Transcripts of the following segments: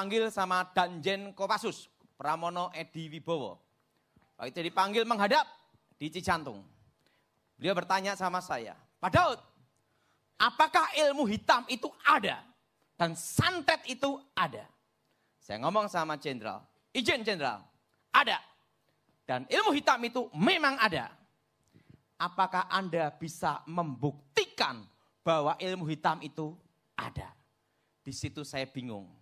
Dipanggil sama Danjen Kopassus, Pramono Edi Wibowo. Waktu itu dipanggil menghadap di Cijantung. Beliau bertanya sama saya, Pak Daud, apakah ilmu hitam itu ada? Dan santet itu ada? Saya ngomong sama jenderal, izin jenderal, ada. Dan ilmu hitam itu memang ada. Apakah Anda bisa membuktikan bahwa ilmu hitam itu ada? Di situ saya bingung.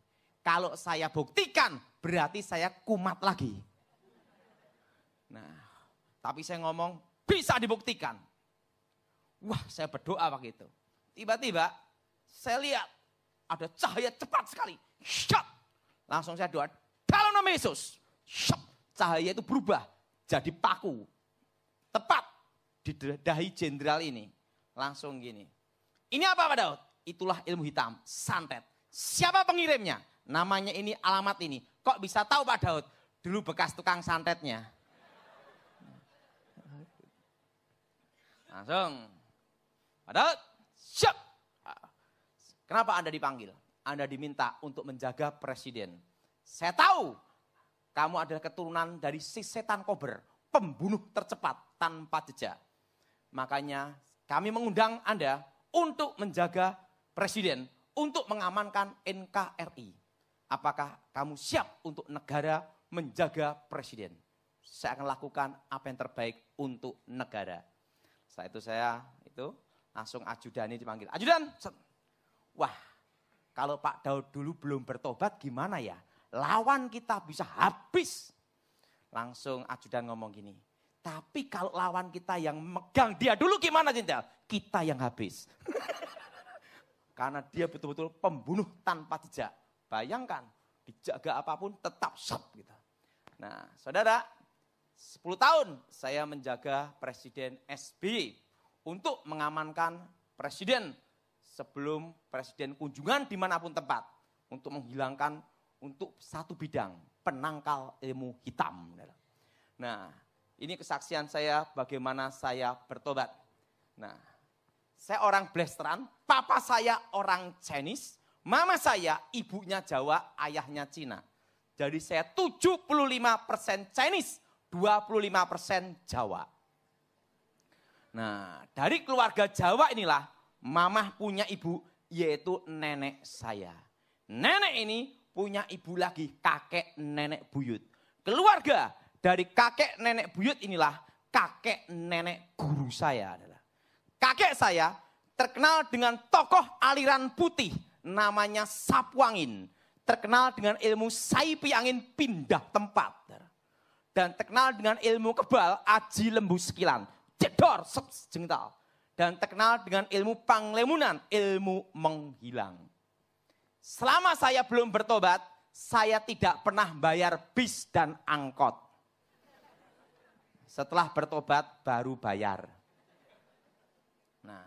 Kalau saya buktikan, berarti saya kumat lagi. Nah, tapi saya ngomong, bisa dibuktikan. Wah, saya berdoa waktu itu. Tiba-tiba, saya lihat ada cahaya cepat sekali. Shot. Langsung saya doa, dalam nama Yesus. Shot. Cahaya itu berubah jadi paku. Tepat di dahi jenderal ini. Langsung gini. Ini apa Pak Daud? Itulah ilmu hitam, santet. Siapa pengirimnya? Namanya ini, alamat ini. Kok bisa tahu Pak Daud? Dulu bekas tukang santetnya. Langsung. Pak Daud, siap. Kenapa Anda dipanggil? Anda diminta untuk menjaga presiden. Saya tahu kamu adalah keturunan dari si setan kober, pembunuh tercepat tanpa jejak. Makanya kami mengundang Anda untuk menjaga presiden, untuk mengamankan NKRI. Apakah kamu siap untuk negara menjaga presiden? Saya akan lakukan apa yang terbaik untuk negara. Setelah itu saya itu langsung ajudan ini dipanggil. Ajudan, wah kalau Pak Daud dulu belum bertobat gimana ya? Lawan kita bisa habis. Langsung ajudan ngomong gini, tapi kalau lawan kita yang megang dia dulu gimana Cinta? Kita yang habis. Karena dia betul-betul pembunuh tanpa jejak. Bayangkan, dijaga apa pun tetap sop gitu. Nah, saudara, 10 tahun saya menjaga Presiden SBY untuk mengamankan Presiden sebelum Presiden kunjungan di mana pun tempat. Untuk menghilangkan untuk satu bidang, penangkal ilmu hitam. Nah, ini kesaksian saya bagaimana saya bertobat. Nah, saya orang Blasteran, papa saya orang Chinese, mama saya ibunya Jawa, ayahnya Cina. Jadi saya 75% Chinese, 25% Jawa. Nah, dari keluarga Jawa inilah mamah punya ibu yaitu nenek saya. Nenek ini punya ibu lagi, kakek nenek buyut. Keluarga dari kakek nenek buyut inilah kakek nenek guru saya adalah. Kakek saya terkenal dengan tokoh aliran putih namanya Sapuangin. Terkenal dengan ilmu saipi angin pindah tempat. Dan terkenal dengan ilmu kebal aji lembu sekilan. Jedor jengtal. Dan terkenal dengan ilmu panglemunan, ilmu menghilang. Selama saya belum bertobat, saya tidak pernah bayar bis dan angkot. Setelah bertobat baru bayar. Nah,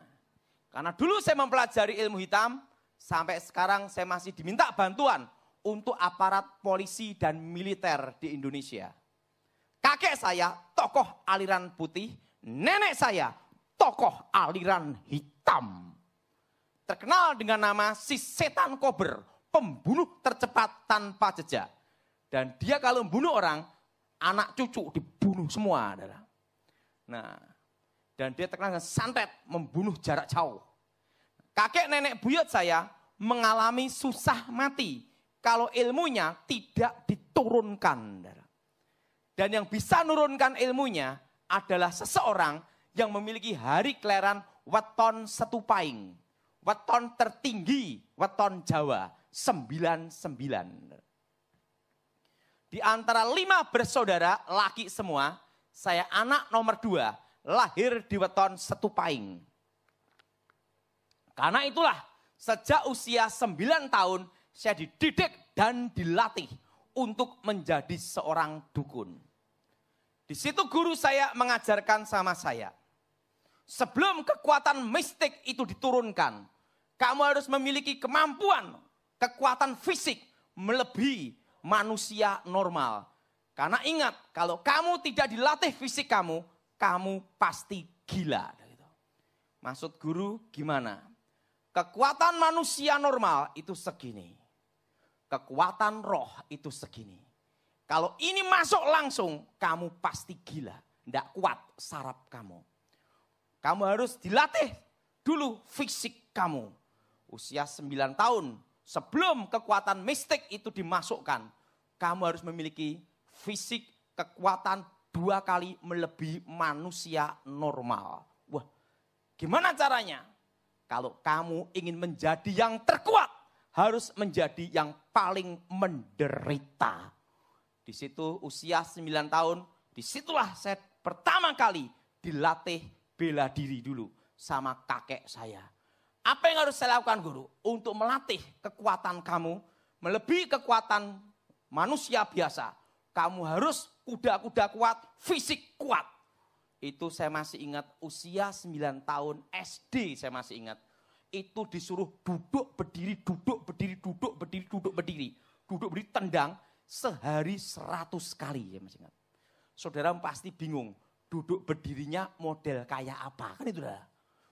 karena dulu saya mempelajari ilmu hitam, sampai sekarang saya masih diminta bantuan untuk aparat polisi dan militer di Indonesia. Kakek saya tokoh aliran putih, nenek saya tokoh aliran hitam terkenal dengan nama si setan kober, pembunuh tercepat tanpa jejak. Dan dia kalau membunuh orang, anak cucu dibunuh semua. Nah, dan dia terkenal dengan santet, membunuh jarak jauh. Kakek nenek buyut saya mengalami susah mati kalau ilmunya tidak diturunkan. Dan yang bisa menurunkan ilmunya adalah seseorang yang memiliki hari kelahiran weton setupaing weton tertinggi, weton Jawa, 99. Di antara lima bersaudara, laki semua, saya anak nomor dua, lahir di weton Setupaing. Karena itulah, sejak usia 9 tahun, saya dididik dan dilatih untuk menjadi seorang dukun. Di situ guru saya mengajarkan sama saya, sebelum kekuatan mistik itu diturunkan, kamu harus memiliki kemampuan, kekuatan fisik melebihi manusia normal. Karena ingat, kalau kamu tidak dilatih fisik kamu, kamu pasti gila. Maksud guru gimana? Kekuatan manusia normal itu segini. Kekuatan roh itu segini. Kalau ini masuk langsung, kamu pasti gila. Tidak kuat saraf kamu. Kamu harus dilatih dulu fisik kamu. Usia 9 tahun, sebelum kekuatan mistik itu dimasukkan, kamu harus memiliki fisik kekuatan dua kali melebihi manusia normal. Wah, gimana caranya? Kalau kamu ingin menjadi yang terkuat, harus menjadi yang paling menderita. Di situ usia 9 tahun, di situlah saya pertama kali dilatih bela diri dulu sama kakek saya. Apa yang harus saya lakukan guru? Untuk melatih kekuatan kamu, melebihi kekuatan manusia biasa. Kamu harus kuda-kuda kuat, fisik kuat. Itu saya masih ingat usia 9 tahun SD saya masih ingat. Itu disuruh duduk berdiri, duduk berdiri, duduk berdiri, duduk berdiri. Duduk berdiri tendang sehari 100 kali ya masih ingat. Saudara pasti bingung, duduk berdirinya model kayak apa? Kan itu dah.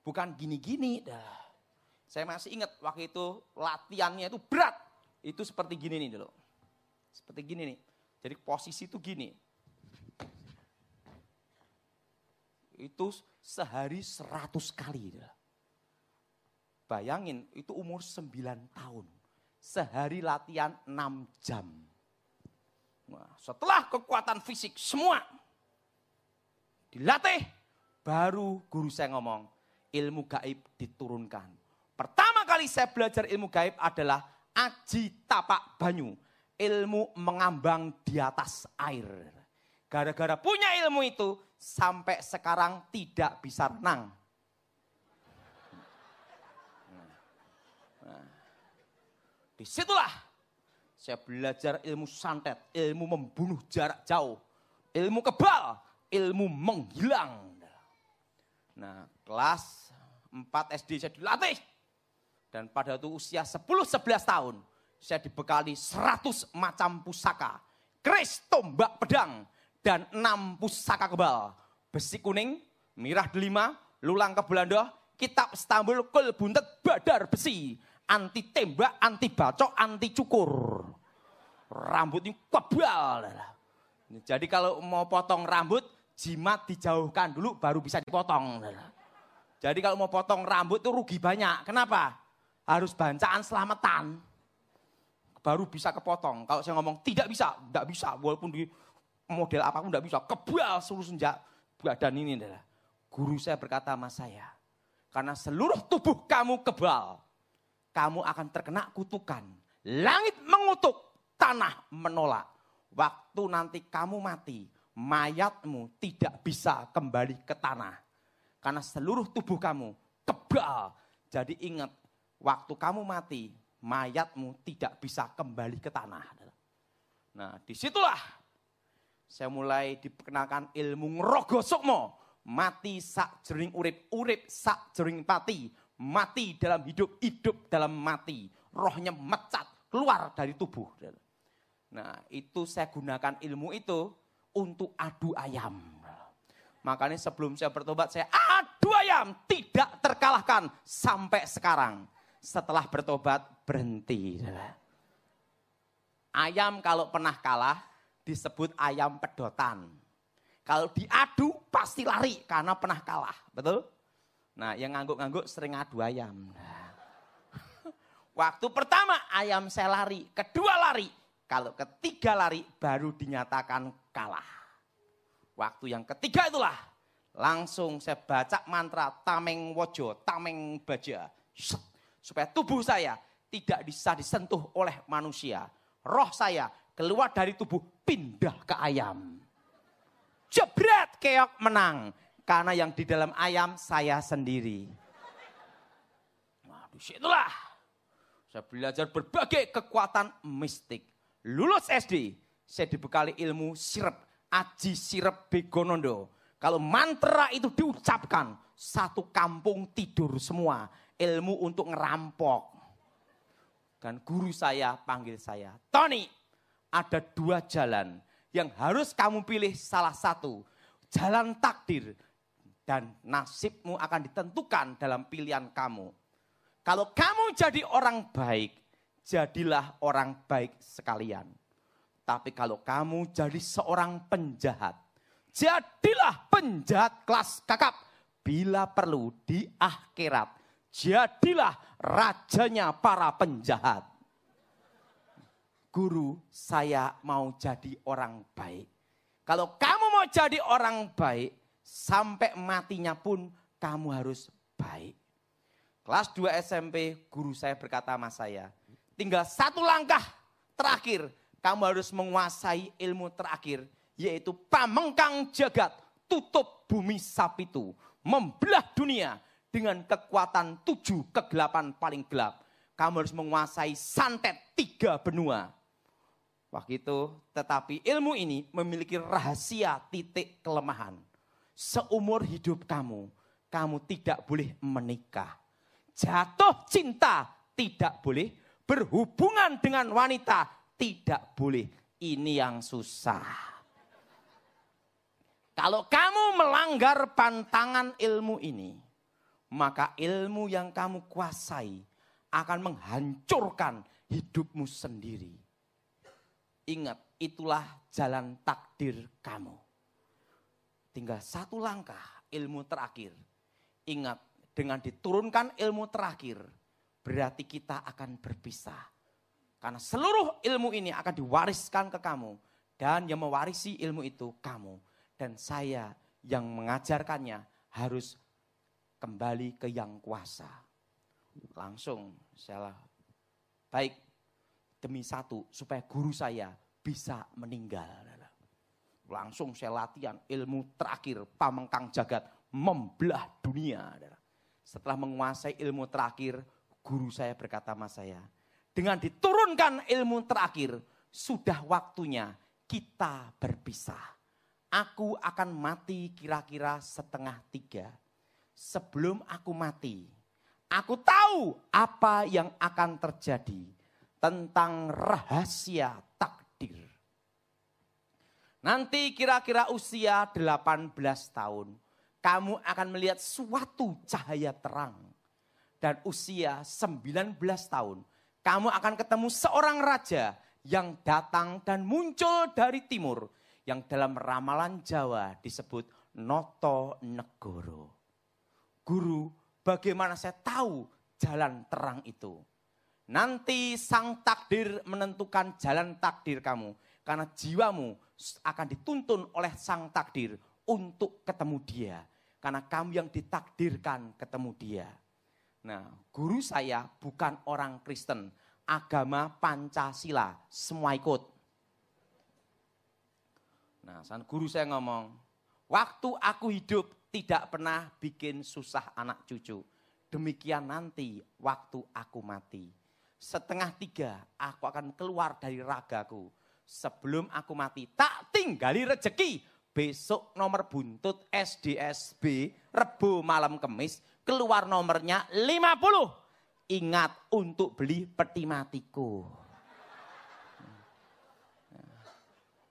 Bukan gini-gini dah. Saya masih ingat waktu itu latihannya itu berat. Itu seperti gini nih dulu. Seperti gini nih. Jadi posisi itu gini itu sehari seratus kali. Bayangin itu umur sembilan tahun. Sehari latihan enam jam. Nah, setelah kekuatan fisik semua dilatih, baru guru saya ngomong, ilmu gaib diturunkan. Pertama kali saya belajar ilmu gaib adalah aji tapak banyu. Ilmu mengambang di atas air. Gara-gara punya ilmu itu, sampai sekarang tidak bisa renang. Nah, di situlah saya belajar ilmu santet, ilmu membunuh jarak jauh, ilmu kebal, ilmu menghilang. Nah, kelas 4 SD saya dilatih. Dan pada itu usia 10-11 tahun, saya dibekali 100 macam pusaka. Keris, tombak, pedang, dan enam pusaka kebal. Besi kuning, mirah delima, lulang ke Belanda, kitab Istanbul, kul buntet, badar besi. Anti tembak, anti bacok, anti cukur. Rambut ini kebal. Jadi kalau mau potong rambut, jimat dijauhkan dulu baru bisa dipotong. Jadi kalau mau potong rambut itu rugi banyak. Kenapa? Harus bancaan selamatan. Baru bisa kepotong. Kalau saya ngomong tidak bisa, tidak bisa. Walaupun di model apa pun tidak bisa. Kebal seluruh senjak badan ini adalah. Guru saya berkata sama saya, karena seluruh tubuh kamu kebal, kamu akan terkena kutukan. Langit mengutuk, tanah menolak. Waktu nanti kamu mati, mayatmu tidak bisa kembali ke tanah. Karena seluruh tubuh kamu kebal. Jadi ingat, waktu kamu mati, mayatmu tidak bisa kembali ke tanah. Nah di situlah saya mulai diperkenalkan ilmu ngerogo sukmo. Mati sak jering urip, urip sak jering pati. Mati dalam hidup, hidup dalam mati. Rohnya mecat, keluar dari tubuh. Nah itu saya gunakan ilmu itu untuk adu ayam. Makanya sebelum saya bertobat, saya adu ayam. Tidak terkalahkan sampai sekarang. Setelah bertobat, berhenti. Ayam kalau pernah kalah, disebut ayam pedotan. Kalau diadu pasti lari karena pernah kalah, betul? Nah, yang ngangguk-ngangguk sering adu ayam. Nah. Waktu pertama ayam saya lari, kedua lari. Kalau ketiga lari baru dinyatakan kalah. Waktu yang ketiga itulah langsung saya baca mantra tameng wojo, tameng baja. Supaya tubuh saya tidak bisa disentuh oleh manusia. Roh saya keluar dari tubuh pindah ke ayam. Jebret keok menang. Karena yang di dalam ayam saya sendiri. Nah di situlah saya belajar berbagai kekuatan mistik. Lulus SD, saya dibekali ilmu sirep, aji sirep begonondo. Kalau mantra itu diucapkan, satu kampung tidur semua. Ilmu untuk ngerampok. Dan guru saya panggil saya, Tony, ada dua jalan yang harus kamu pilih salah satu. Jalan takdir dan nasibmu akan ditentukan dalam pilihan kamu. Kalau kamu jadi orang baik, jadilah orang baik sekalian. Tapi kalau kamu jadi seorang penjahat, jadilah penjahat kelas kakap. Bila perlu di akhirat, jadilah rajanya para penjahat. Guru, saya mau jadi orang baik. Kalau kamu mau jadi orang baik, sampai matinya pun kamu harus baik. Kelas 2 SMP, guru saya berkata sama saya, tinggal satu langkah terakhir, kamu harus menguasai ilmu terakhir, yaitu pamengkang jagat, tutup bumi sapitu, membelah dunia dengan kekuatan tujuh kegelapan paling gelap. Kamu harus menguasai santet tiga benua. Waktu itu, tetapi ilmu ini memiliki rahasia titik kelemahan. Seumur hidup kamu, kamu tidak boleh menikah. Jatuh cinta tidak boleh, berhubungan dengan wanita tidak boleh. Ini yang susah. Kalau kamu melanggar pantangan ilmu ini, maka ilmu yang kamu kuasai akan menghancurkan hidupmu sendiri. Ingat, itulah jalan takdir kamu. Tinggal satu langkah ilmu terakhir. Ingat, dengan diturunkan ilmu terakhir, berarti kita akan berpisah. Karena seluruh ilmu ini akan diwariskan ke kamu. Dan yang mewarisi ilmu itu kamu. Dan saya yang mengajarkannya harus kembali ke yang kuasa. Langsung saya baik demi satu supaya guru saya bisa meninggal. Langsung saya latihan ilmu terakhir pamengkang jagat membelah dunia. Setelah menguasai ilmu terakhir, guru saya berkata sama saya, dengan diturunkan ilmu terakhir, sudah waktunya kita berpisah. Aku akan mati kira-kira setengah tiga. Sebelum aku mati, aku tahu apa yang akan terjadi tentang rahasia takdir. Nanti kira-kira usia 18 tahun, kamu akan melihat suatu cahaya terang. Dan usia 19 tahun, kamu akan ketemu seorang raja yang datang dan muncul dari timur. Yang dalam ramalan Jawa disebut Noto Negoro. Guru, bagaimana saya tahu jalan terang itu? Nanti sang takdir menentukan jalan takdir kamu. Karena jiwamu akan dituntun oleh sang takdir untuk ketemu dia. Karena kamu yang ditakdirkan ketemu dia. Nah, guru saya bukan orang Kristen. Agama Pancasila, semua ikut. Nah, sang guru saya ngomong, waktu aku hidup tidak pernah bikin susah anak cucu. Demikian nanti waktu aku mati setengah tiga aku akan keluar dari ragaku. Sebelum aku mati, tak tinggali rejeki. Besok nomor buntut SDSB, Rebu malam kemis, keluar nomornya 50. Ingat untuk beli peti matiku.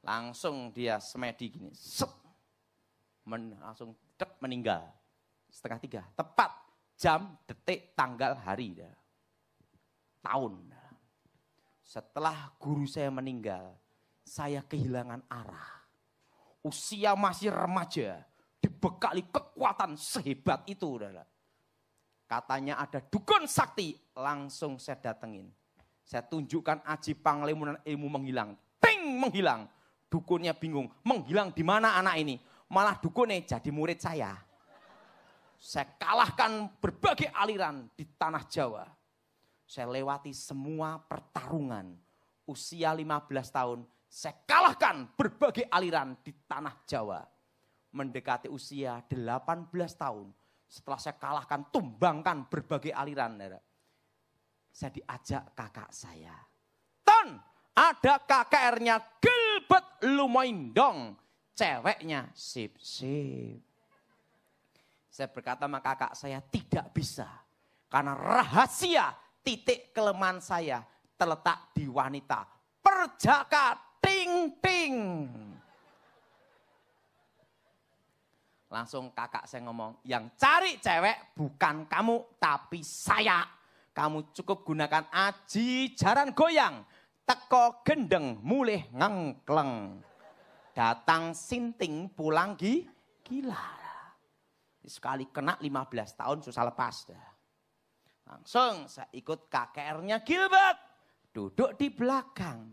Langsung dia semedi gini, set. Men, langsung dek meninggal. Setengah tiga, tepat jam, detik, tanggal, hari. Tahun. Setelah guru saya meninggal, saya kehilangan arah. Usia masih remaja, dibekali kekuatan sehebat itu. Katanya ada dukun sakti, langsung saya datengin. Saya tunjukkan aji panglimunan ilmu menghilang. Ting menghilang. Dukunnya bingung, menghilang di mana anak ini? Malah dukunnya jadi murid saya. Saya kalahkan berbagai aliran di tanah Jawa saya lewati semua pertarungan. Usia 15 tahun, saya kalahkan berbagai aliran di tanah Jawa. Mendekati usia 18 tahun, setelah saya kalahkan, tumbangkan berbagai aliran. Saya diajak kakak saya. Ton, ada KKR-nya Gilbert Lumoindong. Ceweknya sip-sip. Saya berkata sama kakak saya, tidak bisa. Karena rahasia titik kelemahan saya terletak di wanita. Perjaka ting ting. Langsung kakak saya ngomong, yang cari cewek bukan kamu tapi saya. kamu cukup gunakan aji jaran goyang. Teko gendeng mulih ngengkleng. Datang sinting pulang gi, gila. Sekali kena 15 tahun susah lepas dah. Langsung saya ikut KKR-nya Gilbert. Duduk di belakang.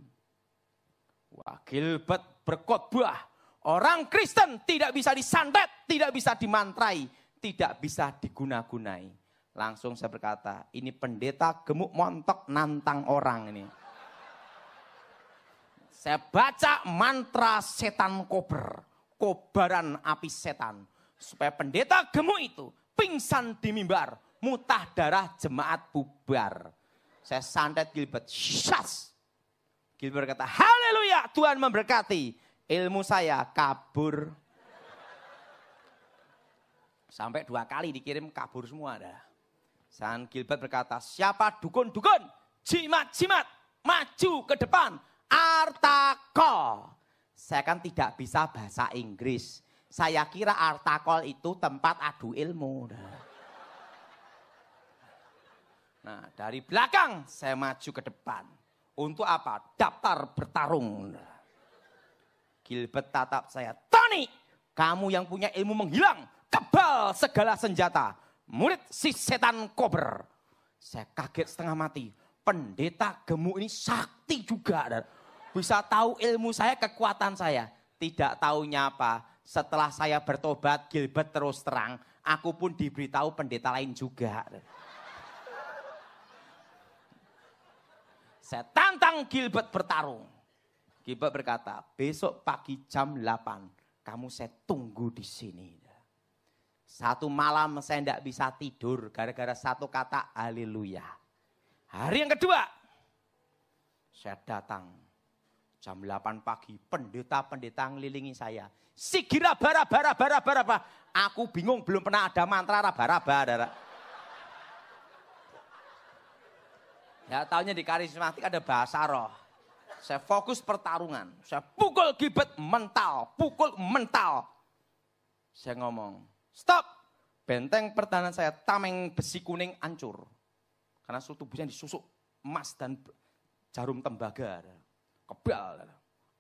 Wah Gilbert berkhotbah. Orang Kristen tidak bisa disantet, tidak bisa dimantrai, tidak bisa diguna-gunai. Langsung saya berkata, ini pendeta gemuk montok nantang orang ini. Saya baca mantra setan kober, kobaran api setan supaya pendeta gemuk itu pingsan di mimbar, mutah darah jemaat bubar. Saya santet Gilbert, syas. Gilbert kata, haleluya, Tuhan memberkati. Ilmu saya kabur. Sampai dua kali dikirim kabur semua. Ada. San Gilbert berkata, siapa dukun-dukun, jimat-jimat, maju ke depan, artako. Saya kan tidak bisa bahasa Inggris. Saya kira artakol itu tempat adu ilmu. Nah, dari belakang saya maju ke depan. Untuk apa? Daftar bertarung. Gilbert tatap saya. Tony, kamu yang punya ilmu menghilang. Kebal segala senjata. Murid si setan kober. Saya kaget setengah mati. Pendeta gemuk ini sakti juga. Bisa tahu ilmu saya, kekuatan saya. Tidak tahunya apa setelah saya bertobat, Gilbert terus terang, aku pun diberitahu pendeta lain juga. Saya tantang Gilbert bertarung. Gilbert berkata, besok pagi jam 8, kamu saya tunggu di sini. Satu malam saya tidak bisa tidur gara-gara satu kata haleluya. Hari yang kedua, saya datang jam 8 pagi, pendeta-pendeta ngelilingi saya Sigira bara bara bara bara. Aku bingung belum pernah ada mantra raba-raba. Ya tahunya di karismatik ada bahasa roh. Saya fokus pertarungan. Saya pukul gibet mental, pukul mental. Saya ngomong, stop. Benteng pertahanan saya tameng besi kuning hancur. Karena seluruh tubuhnya disusuk emas dan jarum tembaga. Kebal,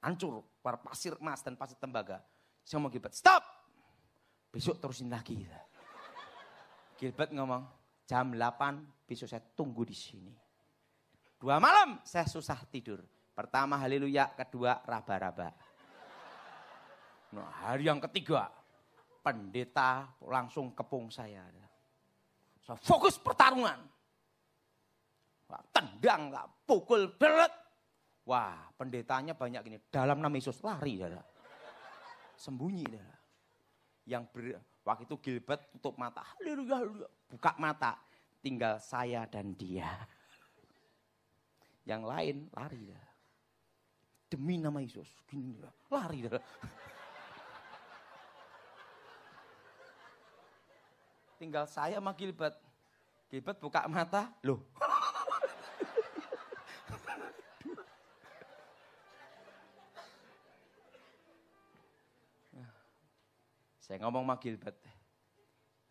hancur, pasir emas dan pasir tembaga. Saya ngomong Gilbert, stop. Besok terusin lagi. Gilbert ngomong, jam 8 besok saya tunggu di sini. Dua malam saya susah tidur. Pertama haleluya, kedua raba-raba. Nah, hari yang ketiga, pendeta langsung kepung saya. Saya fokus pertarungan. Wah, tendang, pukul, berat. Wah, pendetanya banyak gini. Dalam nama Yesus lari. Ya sembunyi dah. Yang ber, waktu itu Gilbert tutup mata, haleluya, buka mata, tinggal saya dan dia. Yang lain lari dah. Demi nama Yesus, gini dah, lari dah. Tinggal saya sama Gilbert. Gilbert buka mata, loh Saya ngomong sama Gilbert,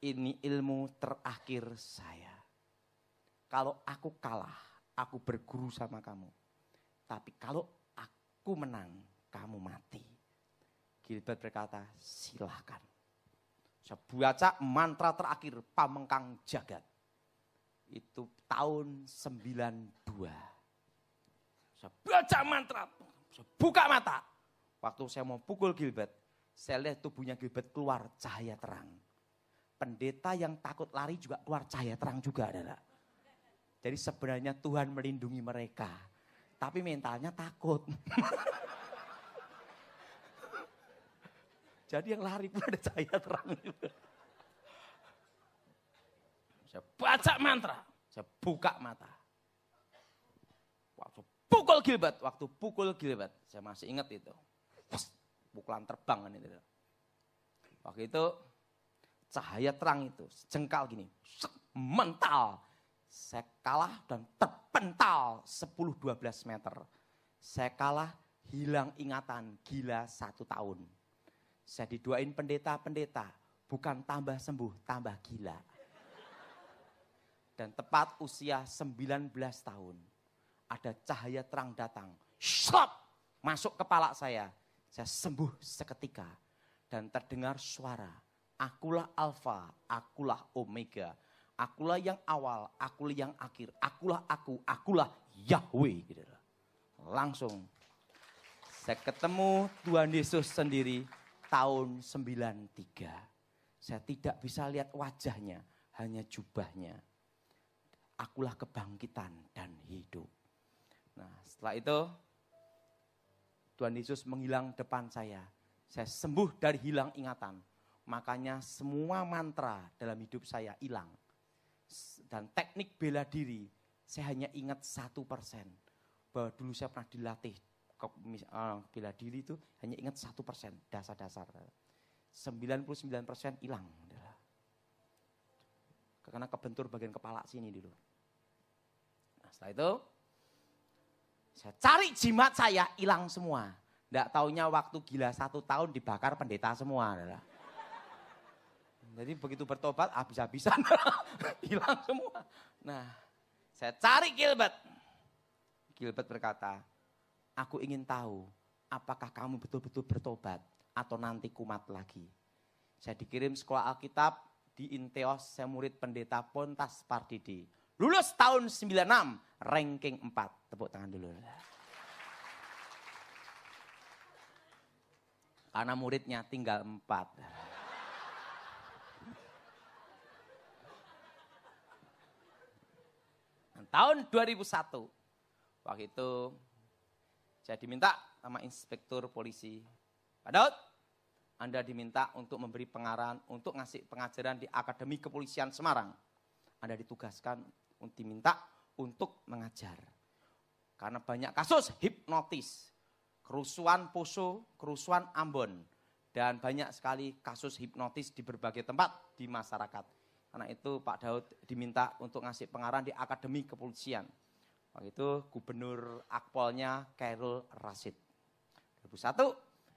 ini ilmu terakhir saya. Kalau aku kalah, aku berguru sama kamu. Tapi kalau aku menang, kamu mati. Gilbert berkata, silahkan. Saya baca mantra terakhir, Pamengkang Jagat. Itu tahun 92. Saya baca mantra, saya buka mata. Waktu saya mau pukul Gilbert, saya lihat tubuhnya Gilbert keluar cahaya terang. Pendeta yang takut lari juga keluar cahaya terang juga adalah. Jadi sebenarnya Tuhan melindungi mereka. Tapi mentalnya takut. Jadi yang lari pun ada cahaya terang. Saya baca mantra, saya buka mata. Waktu pukul Gilbert, waktu pukul Gilbert, saya masih ingat itu pukulan terbang kan itu. Waktu itu cahaya terang itu jengkal gini, mental. Saya kalah dan terpental 10-12 meter. Saya kalah hilang ingatan, gila satu tahun. Saya diduain pendeta-pendeta, bukan tambah sembuh, tambah gila. Dan tepat usia 19 tahun, ada cahaya terang datang. Stop! Masuk kepala saya. Saya sembuh seketika. Dan terdengar suara, akulah alfa, akulah omega. Akulah yang awal, akulah yang akhir. Akulah aku, akulah Yahweh. Gitu. Langsung saya ketemu Tuhan Yesus sendiri tahun 93. Saya tidak bisa lihat wajahnya, hanya jubahnya. Akulah kebangkitan dan hidup. Nah setelah itu Tuhan Yesus menghilang depan saya. Saya sembuh dari hilang ingatan. Makanya semua mantra dalam hidup saya hilang. Dan teknik bela diri, saya hanya ingat satu persen. Bahwa dulu saya pernah dilatih uh, bela diri itu hanya ingat satu persen dasar-dasar. 99 persen hilang. Karena kebentur bagian kepala sini dulu. Nah, setelah itu saya cari jimat saya hilang semua. Tidak taunya waktu gila satu tahun dibakar pendeta semua. Adalah. Jadi begitu bertobat habis-habisan hilang semua. Nah, saya cari Gilbert. Gilbert berkata, aku ingin tahu apakah kamu betul-betul bertobat atau nanti kumat lagi. Saya dikirim sekolah Alkitab di Inteos, saya murid pendeta Pontas Pardidi. Lulus tahun 96, ranking 4. Tepuk tangan dulu. Karena muridnya tinggal 4. Tahun 2001, waktu itu saya diminta sama inspektur polisi, Pak Daud, Anda diminta untuk memberi pengarahan, untuk ngasih pengajaran di Akademi Kepolisian Semarang. Anda ditugaskan diminta untuk mengajar. Karena banyak kasus hipnotis, kerusuhan Poso, kerusuhan Ambon, dan banyak sekali kasus hipnotis di berbagai tempat di masyarakat. Karena itu Pak Daud diminta untuk ngasih pengarahan di Akademi Kepolisian. Waktu itu Gubernur Akpolnya Kairul Rasid. 2001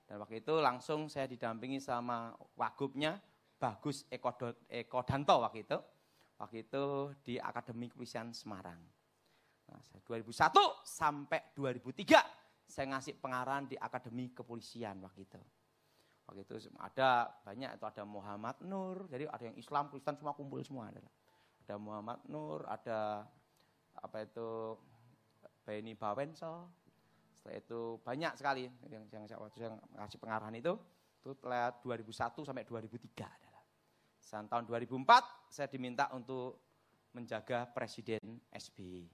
dan waktu itu langsung saya didampingi sama wagubnya Bagus Eko, Eko Danto waktu itu waktu itu di Akademi Kepolisian Semarang. Nah, 2001 sampai 2003 saya ngasih pengarahan di Akademi Kepolisian waktu itu. Waktu itu ada banyak itu ada Muhammad Nur, jadi ada yang Islam, Kristen semua kumpul semua ada. Ada Muhammad Nur, ada apa itu Beni Bawensel. Setelah itu banyak sekali yang yang waktu yang ngasih pengarahan itu itu telah 2001 sampai 2003 adalah. Dan tahun 2004 saya diminta untuk menjaga Presiden SBY.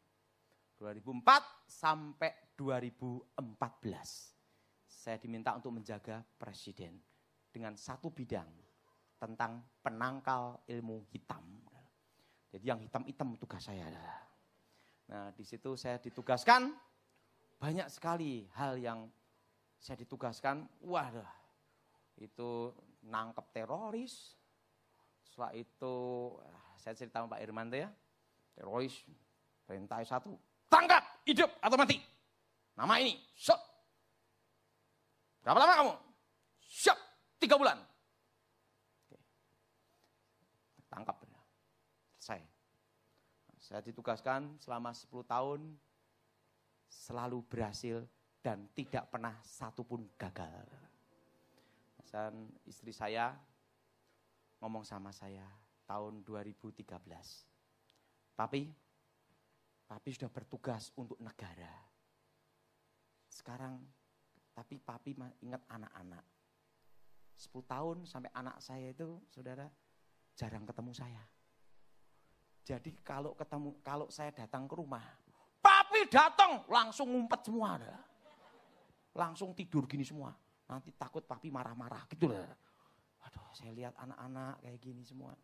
2004 sampai 2014 saya diminta untuk menjaga Presiden dengan satu bidang tentang penangkal ilmu hitam. Jadi yang hitam-hitam tugas saya. Nah di situ saya ditugaskan banyak sekali hal yang saya ditugaskan. Wah, itu nangkep teroris, setelah itu saya cerita sama Pak Irman ya, teroris perintah satu, tangkap hidup atau mati. Nama ini, shot. Berapa lama kamu? Siap, tiga bulan. Oke. Tangkap. Selesai. Saya ditugaskan selama 10 tahun, selalu berhasil dan tidak pernah satupun gagal. Dan istri saya ngomong sama saya tahun 2013. Papi, papi sudah bertugas untuk negara. Sekarang, tapi papi ingat anak-anak. 10 tahun sampai anak saya itu, saudara, jarang ketemu saya. Jadi kalau ketemu, kalau saya datang ke rumah, papi datang langsung ngumpet semua, ada. langsung tidur gini semua. Nanti takut papi marah-marah gitu lah. Aduh, saya lihat anak-anak kayak gini semua.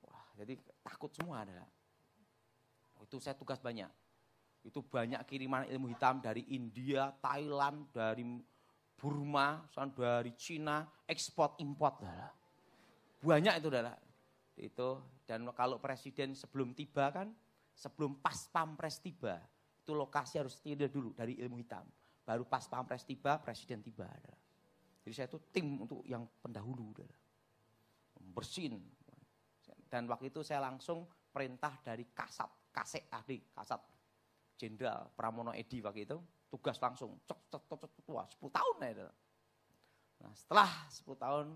Wah, jadi takut semua ada. Itu saya tugas banyak. Itu banyak kiriman ilmu hitam dari India, Thailand, dari Burma, dari Cina, ekspor import. Banyak itu adalah itu dan kalau presiden sebelum tiba kan sebelum pas pampres tiba itu lokasi harus tidak dulu dari ilmu hitam baru pas pampres tiba presiden tiba adalah jadi saya itu tim untuk yang pendahulu. Bersin. Dan waktu itu saya langsung perintah dari Kasat, Kasek Adi, Kasat Jenderal Pramono Edi waktu itu, tugas langsung, cek, cek, cek, cek, wah 10 tahun ya itu. Nah setelah 10 tahun,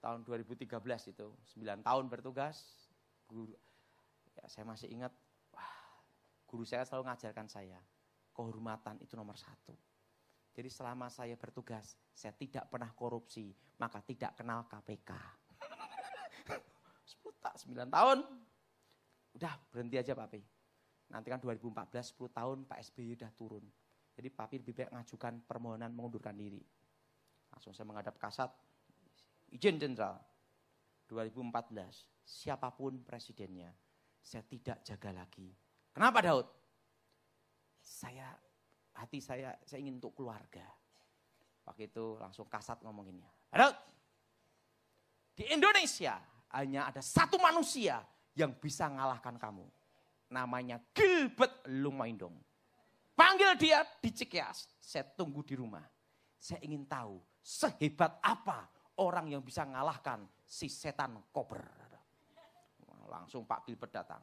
tahun 2013 itu, 9 tahun bertugas, guru, ya saya masih ingat, wah guru saya selalu mengajarkan saya, kehormatan itu nomor satu. Jadi selama saya bertugas, saya tidak pernah korupsi, maka tidak kenal KPK. 10 9 tahun, udah berhenti aja Papi. Nanti kan 2014, 10 tahun Pak SBY udah turun. Jadi Papi lebih baik mengajukan permohonan mengundurkan diri. Langsung saya menghadap kasat, izin jenderal. 2014, siapa pun presidennya, saya tidak jaga lagi. Kenapa Daud? Saya hati saya, saya ingin untuk keluarga. Waktu itu langsung kasat ngomonginnya. Ada di Indonesia hanya ada satu manusia yang bisa ngalahkan kamu. Namanya Gilbert Lumaindong. Panggil dia di Cikeas. Saya tunggu di rumah. Saya ingin tahu sehebat apa orang yang bisa ngalahkan si setan kober. Langsung Pak Gilbert datang.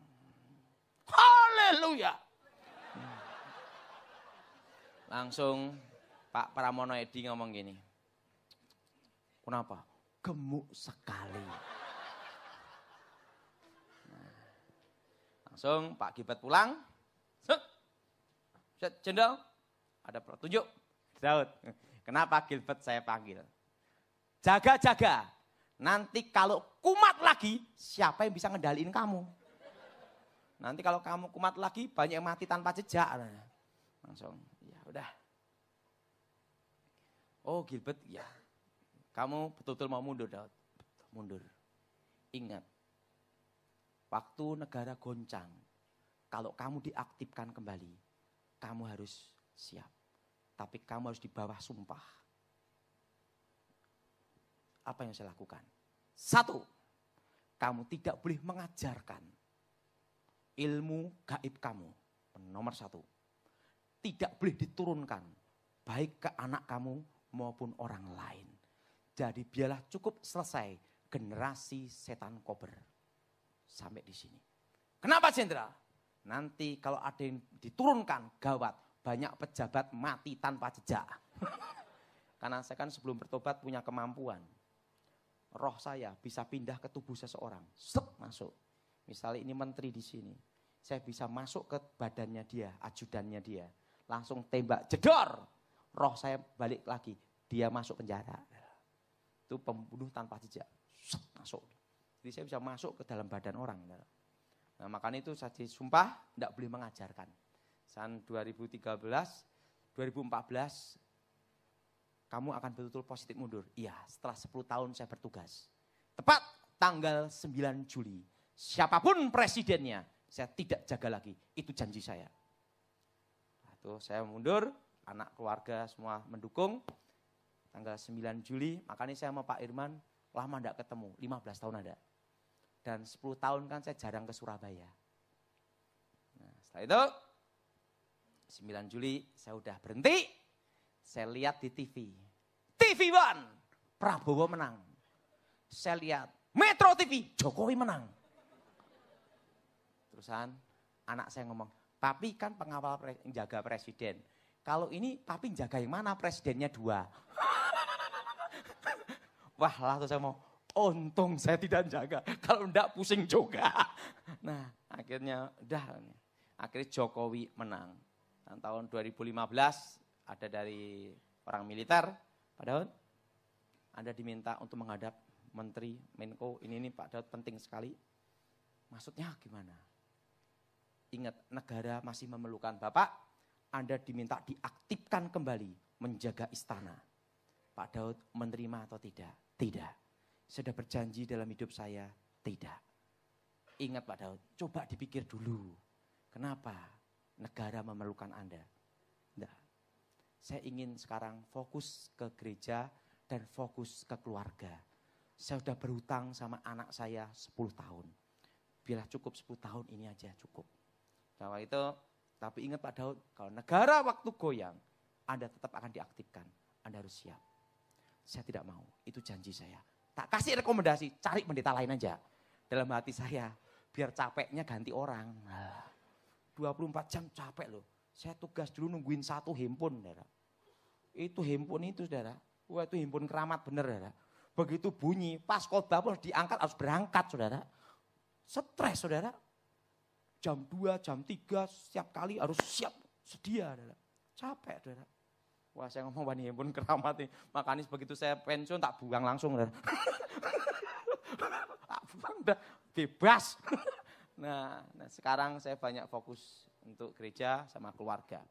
Haleluya. Langsung Pak Pramono Edi ngomong gini. Kenapa? Gemuk sekali. Langsung Pak Gibet pulang. Set, Jenderal, ada petunjuk. Daud, kenapa Gilbert saya panggil? Jaga-jaga, nanti kalau kumat lagi, siapa yang bisa ngendaliin kamu? Nanti kalau kamu kumat lagi, banyak yang mati tanpa jejak. Langsung, udah. Oh Gilbert, ya. Kamu betul-betul mau mundur, Daud. Mundur. Ingat, waktu negara goncang, kalau kamu diaktifkan kembali, kamu harus siap. Tapi kamu harus di bawah sumpah. Apa yang saya lakukan? Satu, kamu tidak boleh mengajarkan ilmu gaib kamu. Nomor satu tidak boleh diturunkan baik ke anak kamu maupun orang lain. Jadi biarlah cukup selesai generasi setan kober. Sampai di sini. Kenapa jenderal? Nanti kalau ada yang diturunkan gawat, banyak pejabat mati tanpa jejak. Karena saya kan sebelum bertobat punya kemampuan. Roh saya bisa pindah ke tubuh seseorang. Sep, masuk. Misalnya ini menteri di sini. Saya bisa masuk ke badannya dia, ajudannya dia langsung tembak jedor. Roh saya balik lagi, dia masuk penjara. Itu pembunuh tanpa jejak. Masuk. Jadi saya bisa masuk ke dalam badan orang. Nah makanya itu saya sumpah tidak boleh mengajarkan. Saat 2013, 2014 kamu akan betul-betul positif mundur. Iya, setelah 10 tahun saya bertugas. Tepat tanggal 9 Juli. Siapa pun presidennya, saya tidak jaga lagi. Itu janji saya. Tuh saya mundur, anak keluarga semua mendukung. Tanggal 9 Juli, makanya saya sama Pak Irman lama tidak ketemu, 15 tahun ada. Dan 10 tahun kan saya jarang ke Surabaya. Nah, setelah itu, 9 Juli saya udah berhenti, saya lihat di TV. TV One, Prabowo menang. Saya lihat Metro TV, Jokowi menang. Terusan anak saya ngomong, Papi kan pengawal pre, jaga presiden. Kalau ini papi jaga yang mana presidennya dua. Wah lah tuh saya mau, untung saya tidak jaga. Kalau enggak pusing juga. Nah akhirnya udah. Akhirnya Jokowi menang. Dan tahun 2015 ada dari orang militer. Pak Daud, Anda diminta untuk menghadap Menteri Menko. Ini, ini Pak Daud penting sekali. Maksudnya gimana? Ingat, negara masih memerlukan Bapak, Anda diminta diaktifkan kembali menjaga istana. Pak Daud menerima atau tidak? Tidak. Sudah berjanji dalam hidup saya? Tidak. Ingat Pak Daud, coba dipikir dulu. Kenapa negara memerlukan Anda? Tidak. Saya ingin sekarang fokus ke gereja dan fokus ke keluarga. Saya sudah berhutang sama anak saya 10 tahun. Biarlah cukup 10 tahun ini aja cukup. Bahwa itu, tapi ingat Pak Daud, kalau negara waktu goyang, Anda tetap akan diaktifkan. Anda harus siap. Saya tidak mau, itu janji saya. Tak kasih rekomendasi, cari pendeta lain aja. Dalam hati saya, biar capeknya ganti orang. Nah, 24 jam capek loh. Saya tugas dulu nungguin satu handphone, saudara. Itu handphone itu, saudara. Wah itu handphone keramat bener, saudara. Begitu bunyi, pas khotbah pun diangkat harus berangkat, saudara. Stres, saudara. Jam 2, jam 3, setiap kali harus siap, sedia, saudara. Capek, saudara. Wah saya ngomong bani handphone keramat nih. Makanya begitu saya pensiun tak buang langsung, tak buang, udah bebas. Nah, nah, sekarang saya banyak fokus untuk gereja sama keluarga.